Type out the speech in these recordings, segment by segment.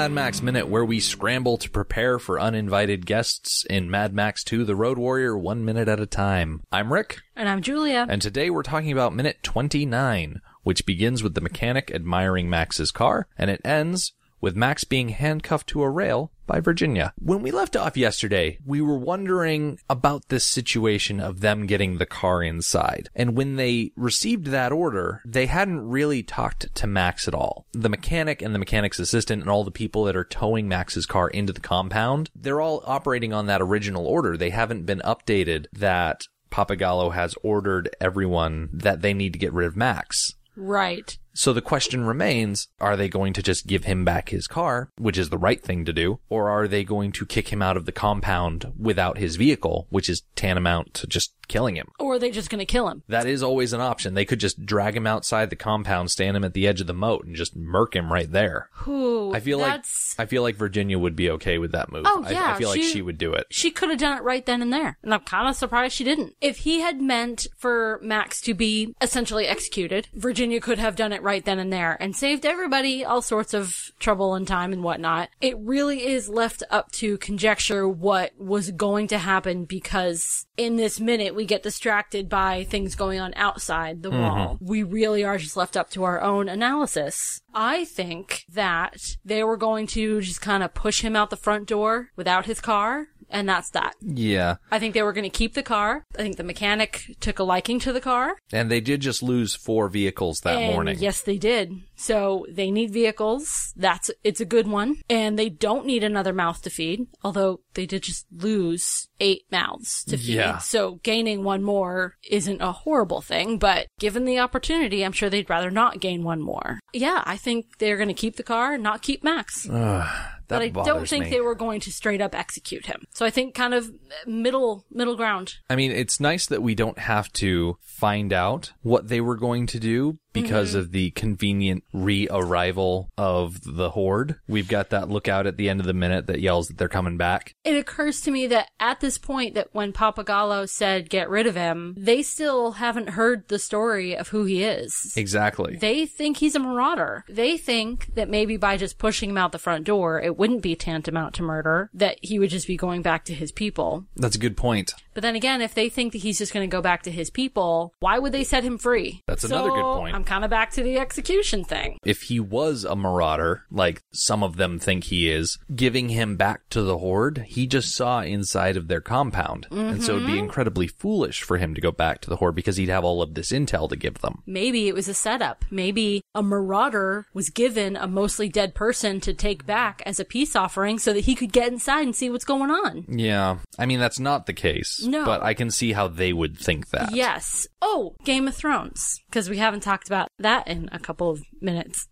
Mad Max Minute, where we scramble to prepare for uninvited guests in Mad Max 2 The Road Warrior one minute at a time. I'm Rick, And I'm Julia. and today we're talking about minute 29, which begins with the mechanic admiring Max's car, and it ends with Max being handcuffed to a rail by Virginia. When we left off yesterday, we were wondering about this situation of them getting the car inside. And when they received that order, they hadn't really talked to Max at all. The mechanic and the mechanic's assistant and all the people that are towing Max's car into the compound, they're all operating on that original order. They haven't been updated that Pappagallo has ordered everyone that they need to get rid of Max. right. So the question remains, are they going to just give him back his car, which is the right thing to do, or are they going to kick him out of the compound without his vehicle, which is tantamount to just killing him? Or are they just going to kill him? That is always an option. They could just drag him outside the compound, stand him at the edge of the moat, and just murk him right there. Who? I feel that's... like I feel like Virginia would be okay with that move. Oh, I- I, yeah, feel like she- she would do it. She could have done it right then and there. And I'm kind of surprised she didn't. If he had meant for Max to be essentially executed, Virginia could have done it right then and there and saved everybody all sorts of trouble and time and whatnot. It really is left up to conjecture what was going to happen because in this minute we get distracted by things going on outside the mm-hmm. wall. We really are just left up to our own analysis. I think that they were going to just kind of push him out the front door without his car. And that's that. Yeah. I think they were going to keep the car. I think the mechanic took a liking to the car. And they did just lose four vehicles that and morning. Yes, they did. So they need vehicles. That's it's a good one. And they don't need another mouth to feed, although they did just lose eight mouths to feed. Yeah. So gaining one more isn't a horrible thing, but given the opportunity, I'm sure they'd rather not gain one more. Yeah, I think they're going to keep the car, not keep Max. That but I don't think me. they were going to straight up execute him. So I think kind of middle middle ground. I mean, it's nice that we don't have to find out what they were going to do because mm-hmm. of the convenient re-arrival of the horde. We've got that lookout at the end of the minute that yells that they're coming back. It occurs to me that at this point that when Pappagallo said get rid of him, they still haven't heard the story of who he is. Exactly. They think he's a marauder. They think that maybe by just pushing him out the front door, it wouldn't be tantamount to murder, that he would just be going back to his people. That's a good point. But then again, if they think that he's just going to go back to his people, why would they set him free? That's another good point. I'm kind of back to the execution thing. If he was a marauder, like some of them think he is, giving him back to the horde, he just saw inside of their compound. And so it'd be mm-hmm. incredibly foolish for him to go back to the horde because he'd have all of this intel to give them. Maybe it was a setup. Maybe a marauder was given a mostly dead person to take back as a peace offering so that he could get inside and see what's going on. Yeah. I mean, that's not the case. No. But I can see how they would think that. Yes. Oh, Game of Thrones. Because we haven't talked about that in a couple of minutes.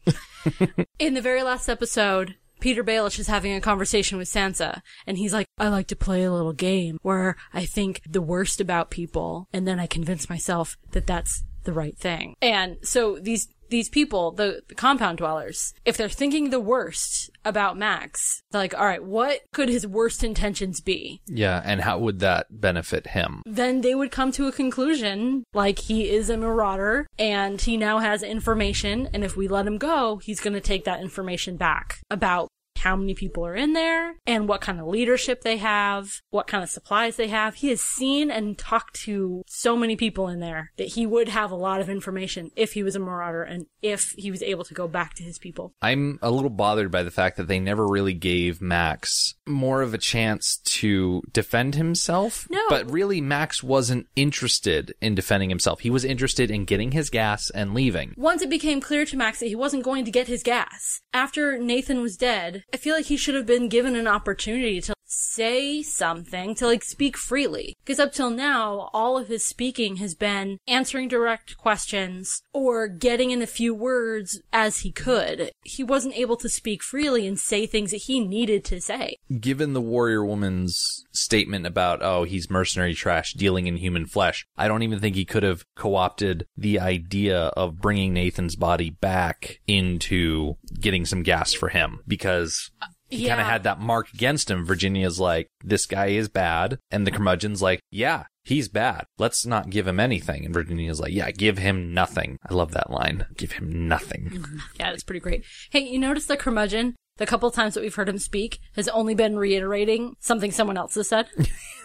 in the very last episode, Petyr Baelish is having a conversation with Sansa, and he's like, I like to play a little game where I think the worst about people, and then I convince myself that that's the right thing. And so these these people, the, the compound dwellers, if they're thinking the worst about Max, they're like, all right, what could his worst intentions be? Yeah, and how would that benefit him? then they would come to a conclusion like he is a marauder and he now has information and if we let him go he's going to take that information back about how many people are in there and what kind of leadership they have, what kind of supplies they have. He has seen and talked to so many people in there that he would have a lot of information if he was a marauder and if he was able to go back to his people. I'm a little bothered by the fact that they never really gave Max more of a chance to defend himself. No. But really, Max wasn't interested in defending himself. He was interested in getting his gas and leaving. Once it became clear to Max that he wasn't going to get his gas, after Nathan was dead, I feel like he should have been given an opportunity to say something, to like speak freely. Because up till now, all of his speaking has been answering direct questions or getting in a few words as he could. He wasn't able to speak freely and say things that he needed to say. Given the warrior woman's statement about, oh, he's mercenary trash dealing in human flesh, I don't even think he could have co opted the idea of bringing Nathan's body back into getting some gas for him because he kind of had that mark against him. Virginia's like, this guy is bad. And the curmudgeon's like, yeah, he's bad. Let's not give him anything. And Virginia's like, yeah, give him nothing. I love that line. Give him nothing. Yeah, it's pretty great. Hey, you notice the curmudgeon? The couple times that we've heard him speak has only been reiterating something someone else has said.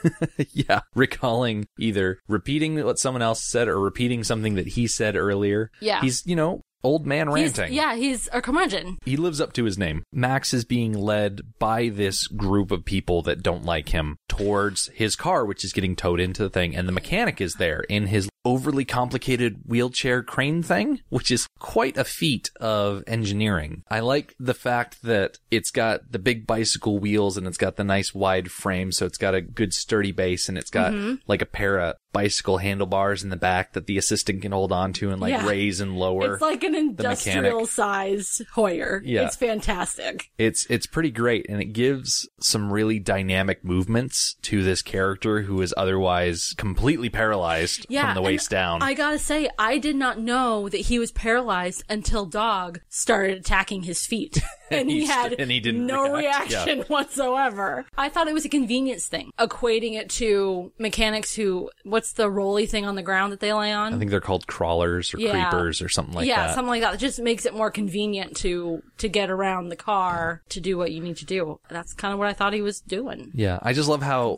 yeah. Recalling either repeating what someone else said or repeating something that he said earlier. Yeah. He's, you know, old man He's- ranting. yeah, he's a curmudgeon. He lives up to his name. Max is being led by this group of people that don't like him towards his car, which is getting towed into the thing. And the mechanic is there in his overly complicated wheelchair crane thing, which is quite a feat of engineering. I like the fact that it's got the big bicycle wheels and it's got the nice wide frame. So it's got a good sturdy base and it's got Mm-hmm. like a pair of bicycle handlebars in the back that the assistant can hold on to and like Yeah. raise and lower. It's like an industrial sized Hoyer. Yeah. It's fantastic. it's it's pretty great and it gives some really dynamic movements to this character who is otherwise completely paralyzed Yeah. from the and waist down. I gotta say, I did not know that he was paralyzed until Dog started attacking his feet. And he he st- had and he didn't no react, yeah. reaction whatsoever. I thought it was a convenience thing, equating it to mechanics who, what's the rolly thing on the ground that they lay on? I think they're called crawlers or Yeah. creepers or something like yeah, that. Yeah, something like that. It just makes it more convenient to to get around the car to do what you need to do. That's kind of what I thought he was doing. yeah, I just love how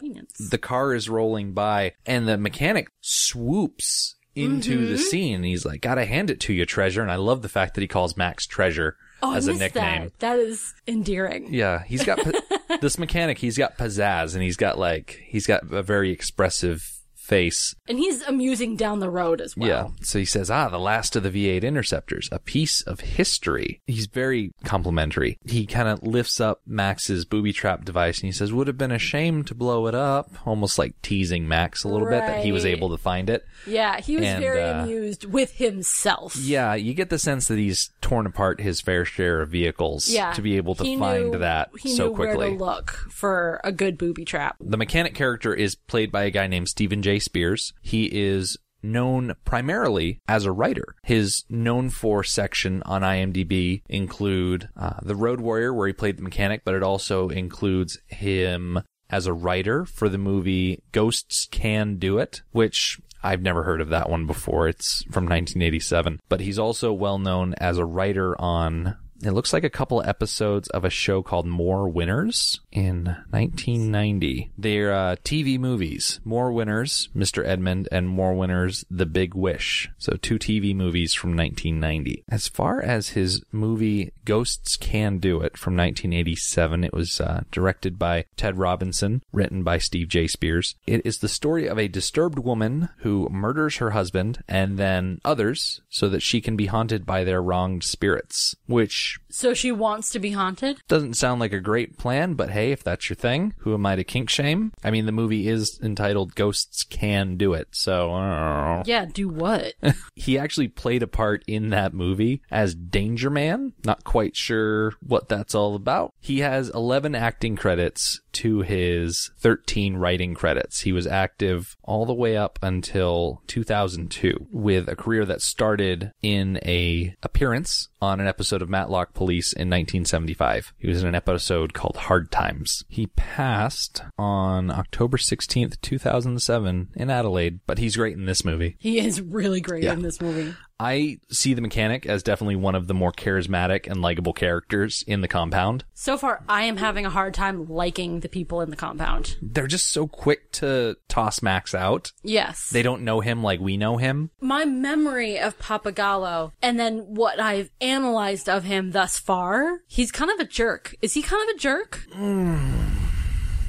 the car is rolling by and the mechanic swoops into Mm-hmm. the scene. And he's like, "Gotta hand it to you, treasure." And I love the fact that he calls Max Treasure Oh, as I a nickname. That. that is endearing. Yeah, he's got this mechanic. He's got pizzazz, and he's got like he's got a very expressive face. And he's amusing down the road as well. Yeah. So he says, "Ah, the last of the V8 interceptors, a piece of history." He's very complimentary. He kind of lifts up Max's booby trap device, and he says, "Would have been a shame to blow it up," almost like teasing Max a little bit that he was able to find it. Yeah, he was And, very uh, amused with himself. Yeah, you get the sense that he's torn apart his fair share of vehicles Yeah. to be able to He find knew- that so quickly. Look for a good booby trap. The mechanic character is played by a guy named Stephen J. Spears. He is known primarily as a writer. His known for section on IMDb include uh, The Road Warrior, where he played the mechanic, but it also includes him as a writer for the movie Ghosts Can Do It, which I've never heard of that one before. It's from 1987. But he's also well known as a writer on it looks like a couple episodes of a show called More Winners in 1990. They're uh, TV movies. More Winners, Mr. Edmund, and More Winners, The Big Wish. So two TV movies from 1990. As far as his movie Ghosts Can Do It from 1987, it was uh, directed by Ted Robinson, written by Steve J. Spears. It is the story of a disturbed woman who murders her husband and then others so that she can be haunted by their wronged spirits, which So she wants to be haunted? doesn't sound like a great plan, but hey, if that's your thing, who am I to kink shame? I mean, the movie is entitled Ghosts Can Do It, so uh, Yeah, do what? he actually played a part in that movie as Danger Man. Not quite sure what that's all about. He has 11 acting credits to his 13 writing credits. He was active all the way up until 2002 with a career that started in a appearance on an episode of Matlock Police in 1975. He was in an episode called Hard Times. He passed on October 16th, 2007 in Adelaide, but he's great in this movie. he is really great Yeah. in this movie. I see the mechanic as definitely one of the more charismatic and likable characters in the compound. So far, I am having a hard time liking the people in the compound. They're just so quick to toss Max out. Yes. They don't know him like we know him. My memory of Pappagallo and then what I've analyzed of him thus far, he's kind of a jerk. Is he kind of a jerk? Hmm.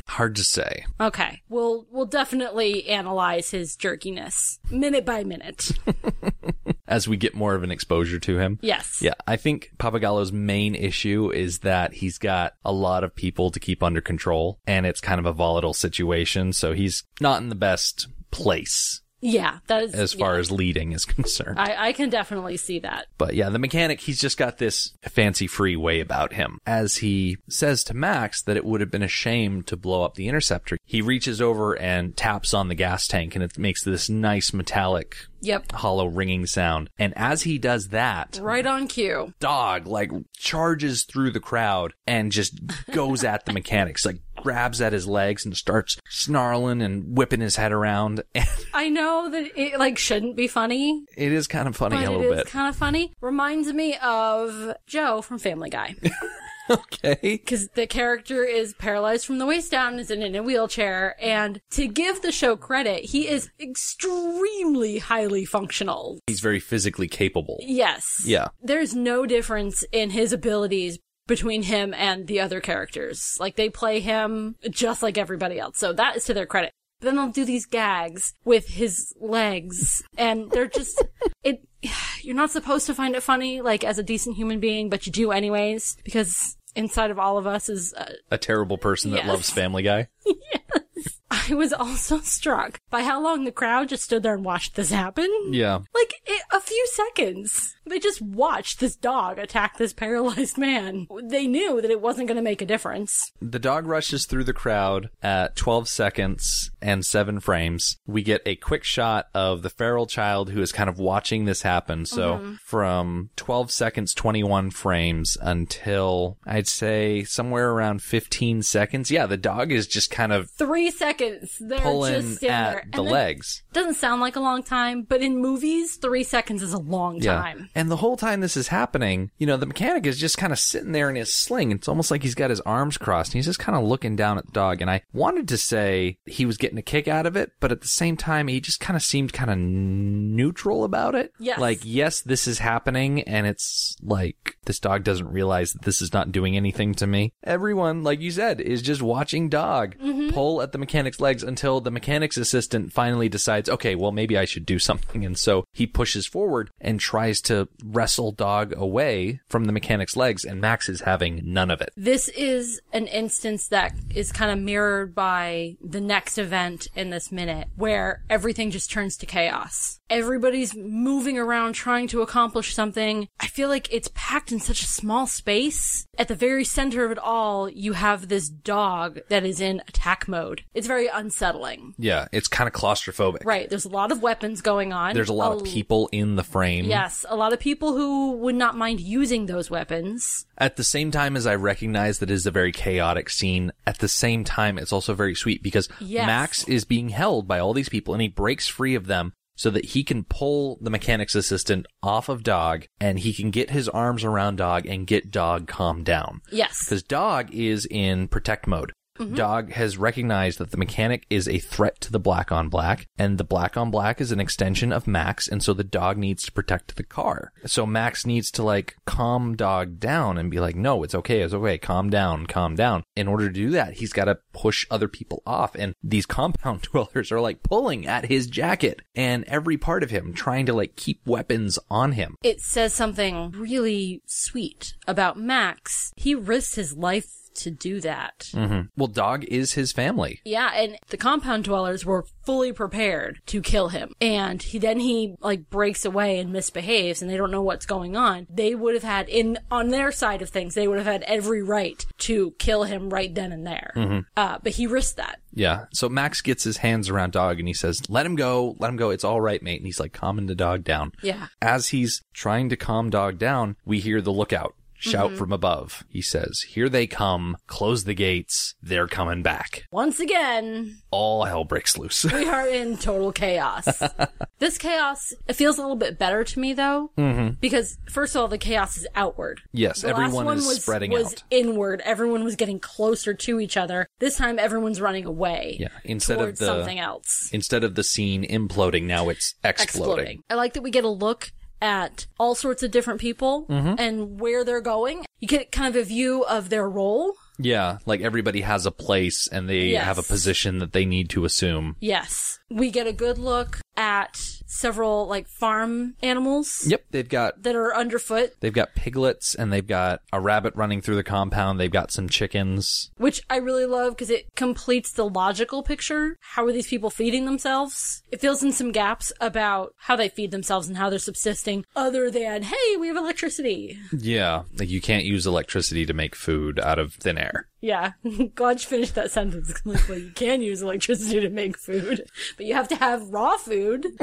Hard to say. Okay. We'll we'll definitely analyze his jerkiness minute by minute. as we get more of an exposure to him. Yes. Yeah, I think Pappagallo's main issue is that he's got a lot of people to keep under control and it's kind of a volatile situation, so he's not in the best place Yeah, that is as far yeah. as leading is concerned. I, I can definitely see that. But yeah, the mechanic, he's just got this fancy free way about him. As he says to Max that it would have been a shame to blow up the interceptor, he reaches over and taps on the gas tank and it makes this nice metallic Yep. hollow ringing sound. And as he does that, Right on cue. dog like charges through the crowd and just goes at the mechanics, like grabs at his legs and starts snarling and whipping his head around. And I know that it like shouldn't be funny, it is kind of funny a little bit. kind of funny. Reminds me of Joe from Family Guy. okay. because the character is paralyzed from the waist down, is in a wheelchair, and to give the show credit, he is extremely highly functional. He's very physically capable. Yes. Yeah. There's no difference in his abilities between him and the other characters. Like they play him just like everybody else. So that is to their credit. But then they'll do these gags with his legs and they're just it you're not supposed to find it funny like as a decent human being, but you do anyways because inside of all of us is uh, A terrible person that Yes. loves Family Guy. I was also struck by how long the crowd just stood there and watched this happen. Yeah. Like it, a few seconds. They just watched this dog attack this paralyzed man. They knew that it wasn't going to make a difference. The dog rushes through the crowd at 12 seconds and 7 frames. We get a quick shot of the feral child who is kind of watching this happen. So mm-hmm. from 12 seconds, 21 frames until I'd say somewhere around 15 seconds. Yeah, the dog is just kind of Three seconds. They're pulling just there. at And the legs. Doesn't sound like a long time, but in movies, three seconds is a long time. And the whole time this is happening, you know, the mechanic is just kind of sitting there in his sling. It's almost like he's got his arms crossed and he's just kind of looking down at the dog. And I wanted to say he was getting a kick out of it, but at the same time, he just kind of seemed kind of neutral about it. Yes. Like, yes, this is happening and it's like this dog doesn't realize that this is not doing anything to me. Everyone, like you said, is just watching dog mm-hmm. pull at the mechanic's legs until the mechanic's assistant finally decides, okay, well, maybe I should do something. And so he pushes forward and tries to wrestle dog away from the mechanic's legs, and Max is having none of it. This is an instance that is kind of mirrored by the next event in this minute where everything just turns to chaos. Everybody's moving around trying to accomplish something. I feel like it's packed in such a small space. At the very center of it all, you have this dog that is in attack mode. It's very unsettling. Yeah, it's kind of claustrophobic. Right. There's a lot of weapons going on. There's a lot of people in the frame. Yes, a lot of people who would not mind using those weapons. At the same time as I recognize that it is a very chaotic scene, at the same time it's also very sweet because Yes. Max is being held by all these people and he breaks free of them so that he can pull the mechanic's assistant off of Dog and he can get his arms around Dog and get Dog calmed down. Yes. Because Dog is in protect mode. Mm-hmm. Dog has recognized that the mechanic is a threat to the black on black, and the black on black is an extension of Max, and so the dog needs to protect the car. So Max needs to like calm Dog down and be like, no, it's okay, it's okay, calm down, calm down. In order to do that, he's got to push other people off, and these compound dwellers are like pulling at his jacket and every part of him, trying to like keep weapons on him. it says something really sweet about Max. He risks his life to do that. Well, Dog is his family. Yeah, and the compound dwellers were fully prepared to kill him. And he then he like breaks away and misbehaves and they don't know what's going on. They would have had in on their side of things, they would have had every right to kill him right then and there. Uh, but he risked that. Yeah. So Max gets his hands around Dog and he says, let him go, let him go. It's all right, mate. And he's like calming the dog down. Yeah. As he's trying to calm Dog down, we hear the lookout shout Mm-hmm. from above. He says, here they come. Close the gates. They're coming back. Once again, All hell breaks loose. we are in total chaos. this chaos, it feels a little bit better to me though, mm-hmm. because first of all, the chaos is outward. yes, The last everyone one is was, spreading was out. inward. Everyone was getting closer to each other. This time, everyone's running away. Yeah, instead of the- something else. Instead of the scene imploding, now it's exploding. Exploding. I like that we get a look at all sorts of different people Mm-hmm. and where they're going. You get kind of a view of their role. Yeah, like everybody has a place and they Yes. have a position that they need to assume. Yes. We get a good look at several like farm animals Yep, they've got that are underfoot, they've got piglets and they've got a rabbit running through the compound. They've got some chickens. which I really love because it completes the logical picture. How are these people feeding themselves? It fills in some gaps about how they feed themselves and how they're subsisting, other than, hey, we have electricity. Yeah, like you can't use electricity to make food out of thin air. Yeah, glad you finished that sentence. Like, well, you can use electricity to make food, but you have to have raw food.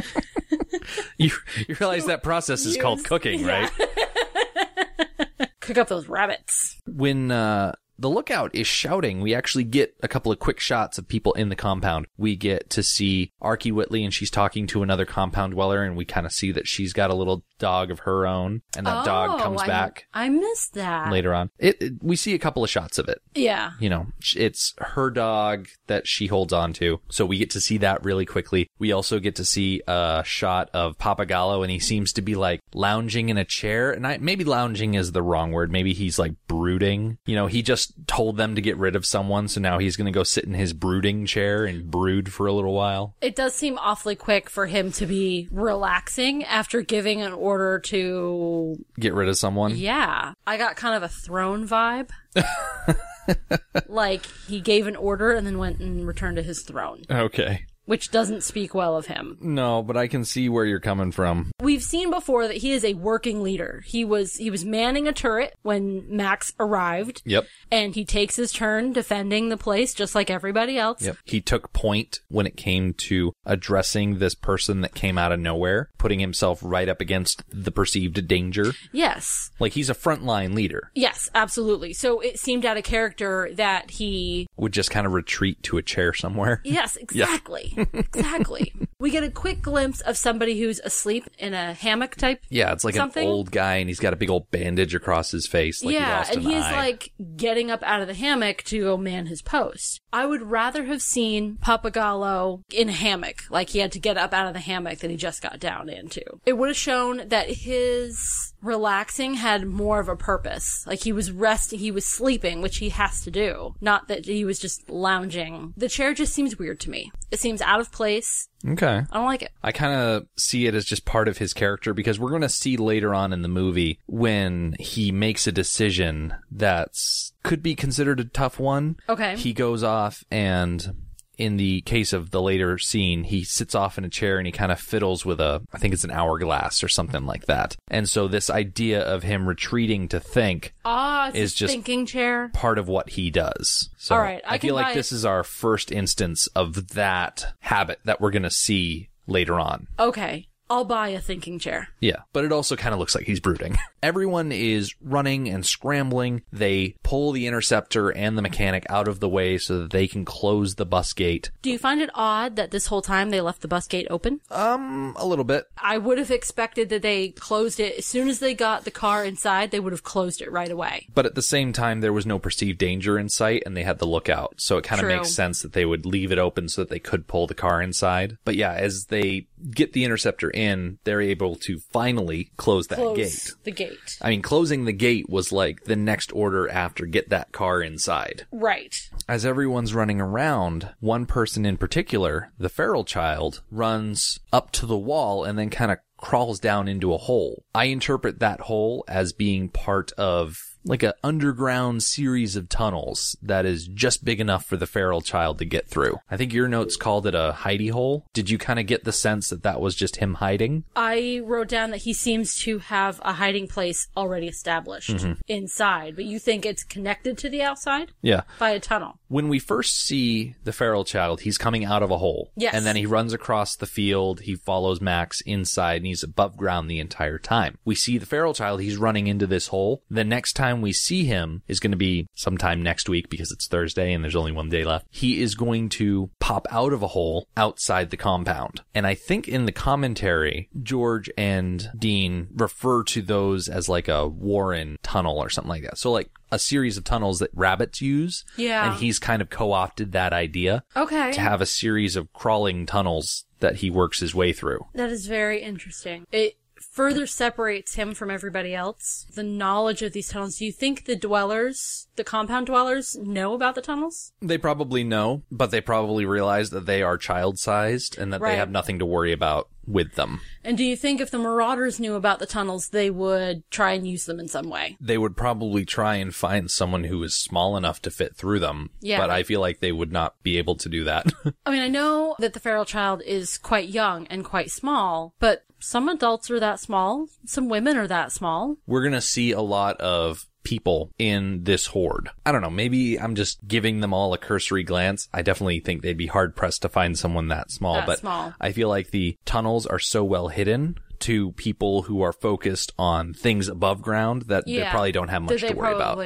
You you realize that process is called cooking, yeah. right? Cook up those rabbits. when uh, the lookout is shouting, we actually get a couple of quick shots of people in the compound. We get to see Arkie Whiteley, and she's talking to another compound dweller, and we kind of see that she's got a little dog of her own, and that dog Oh, comes I- back I missed that. later on. It, it we see a couple of shots of it. Yeah. You know, it's her dog that she holds on to, so we get to see that really quickly. We also get to see a shot of Pappagallo, and he seems to be like lounging in a chair, and I maybe lounging is the wrong word. Maybe he's like brooding. You know, he just told them to get rid of someone, so now he's going to go sit in his brooding chair and brood for a little while. It does seem awfully quick for him to be relaxing after giving an order to. Get rid of someone. Yeah. I got kind of a throne vibe. like he gave an order and then went and returned to his throne, Okay. Which doesn't speak well of him. No, but I can see where you're coming from. We've seen before that he is a working leader. He was he was manning a turret when Max arrived. Yep. And he takes his turn defending the place just like everybody else. Yep. He took point when it came to addressing this person that came out of nowhere, putting himself right up against the perceived danger. Yes. Like he's a frontline leader. Yes, absolutely. So it seemed out of character that he Would just kind of retreat to a chair somewhere. Yes, exactly. exactly. We get a quick glimpse of somebody who's asleep in a hammock type. Yeah, it's like Something? an old guy and he's got a big old bandage across his face. Like he yeah, lost and an he's eye. like getting up out of the hammock to go man his post. I would rather have seen Pappagallo in a hammock, like he had to get up out of the hammock that he just got down into. It would have shown that his relaxing had more of a purpose. Like he was resting, he was sleeping, which he has to do. Not that he was just lounging. The chair just seems weird to me. It seems out of place. Okay. I don't like it. I kind of see it as just part of his character because we're going to see later on in the movie when he makes a decision that's could be considered a tough one. Okay. He goes off and in the case of the later scene, he sits off in a chair and he kind of fiddles with a, I think it's an hourglass or something like that. And so this idea of him retreating to think Ah, is just- thinking chair. part of what he does. So All right, I I, feel like this it. is our first instance of that habit that we're going to see later on. Okay, I'll buy a thinking chair. Yeah, but it also kind of looks like he's brooding. Everyone is running and scrambling. They pull the interceptor and the mechanic out of the way so that they can close the bus gate. Do you find it odd that this whole time they left the bus gate open? Um, a little bit. I would have expected that they closed it as soon as they got the car inside. They would have closed it right away. But at the same time, there was no perceived danger in sight and they had the lookout. So it kind of makes sense that they would leave it open so that they could pull the car inside. But yeah, as they get the interceptor in, they're able to finally close that Close gate. the gate. I mean, closing the gate was like the next order after get that car inside. Right. As everyone's running around, one person in particular, the feral child, runs up to the wall and then kind of crawls down into a hole. I interpret that hole as being part of like a underground series of tunnels that is just big enough for the feral child to get through. I think your notes called it a hidey hole. Did you kind of get the sense that that was just him hiding? I wrote down that he seems to have a hiding place already established Mm-hmm. inside, but you think it's connected to the outside Yeah. by a tunnel. when we first see the feral child, he's coming out of a hole. Yes. And then he runs across the field. He follows Max inside and he's above ground the entire time. We see the feral child. He's running into this hole. The next time we see him is going to be sometime next week because it's Thursday and there's only one day left. He is going to pop out of a hole outside the compound. And I think in the commentary, George and Dean refer to those as like a Warren tunnel or something like that. So like a series of tunnels that rabbits use. Yeah. And he's kind of co-opted that idea Okay. to have a series of crawling tunnels that he works his way through. That is very interesting. It further separates him from everybody else. The knowledge of these tunnels. Do you think the dwellers, the compound dwellers, know about the tunnels? They probably know, but they probably realize that they are child-sized and that Right. they have nothing to worry about with them. And do you think if the Marauders knew about the tunnels, they would try and use them in some way? They would probably try and find someone who is small enough to fit through them. Yeah. But I feel like they would not be able to do that. I mean, I know that the feral child is quite young and quite small, but some adults are that small. Some women are that small. We're going to see a lot of people in this horde. I don't know. Maybe I'm just giving them all a cursory glance. I definitely think they'd be hard pressed to find someone that small, That but small. I feel like the tunnels are so well hidden to people who are focused on things above ground that they probably don't have much to worry about.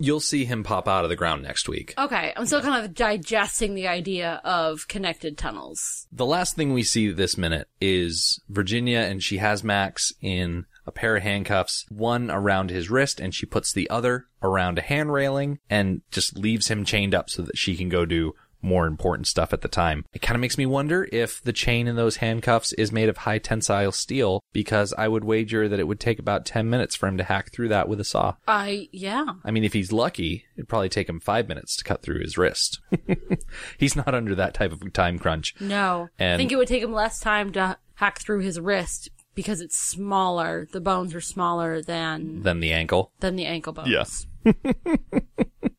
You'll see him pop out of the ground next week. Okay, I'm still kind of digesting the idea of connected tunnels. The last thing we see this minute is Virginia, and she has Max in a pair of handcuffs, one around his wrist, and she puts the other around a hand railing and just leaves him chained up so that she can go do more important stuff at the time. It kind of makes me wonder if the chain in those handcuffs is made of high tensile steel, because I would wager that it would take about 10 minutes for him to hack through that with a saw. I, yeah. I mean, if he's lucky, it'd probably take him five minutes to cut through his wrist. he's not under that type of time crunch. No. I think it would take him less time to hack through his wrist because it's smaller. The bones are smaller than Than the ankle. than the ankle bones. Yes.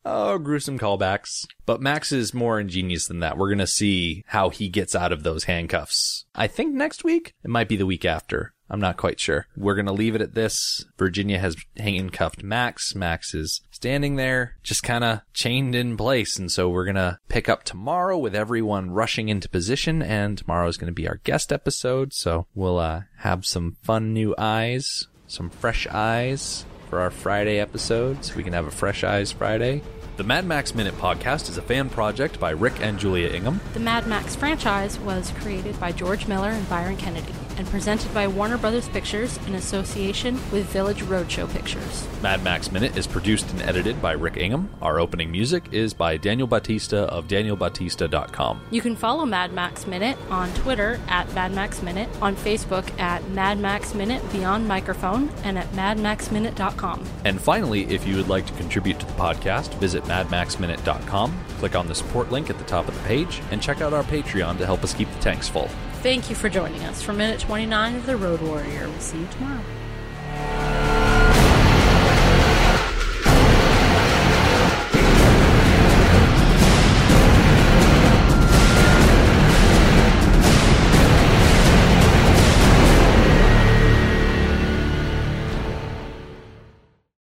Oh, gruesome callbacks. But Max is more ingenious than that. We're going to see how he gets out of those handcuffs. I think next week. It might be the week after. I'm not quite sure. We're going to leave it at this. Virginia has handcuffed Max. Max is standing there, just kind of chained in place. And so we're going to pick up tomorrow with everyone rushing into position. And tomorrow is going to be our guest episode. So we'll uh, have some fun new eyes, some fresh eyes for our Friday episode. So we can have a Fresh Eyes Friday. The Mad Max Minute podcast is a fan project by Rick and Julia Ingham. The Mad Max franchise was created by George Miller and Byron Kennedy and presented by Warner Brothers Pictures in association with Village Roadshow Pictures. Mad Max Minute is produced and edited by Rick Ingham. Our opening music is by Daniel Batista of danielbatista.com. You can follow Mad Max Minute on Twitter at Mad Max Minute, on Facebook at Mad Max Minute Beyond Microphone, and at madmaxminute.com. And finally, if you would like to contribute to the podcast, visit madmaxminute.com, click on the support link at the top of the page, and check out our Patreon to help us keep the tanks full. Thank you for joining us for minute 29 of The Road Warrior. We'll see you tomorrow.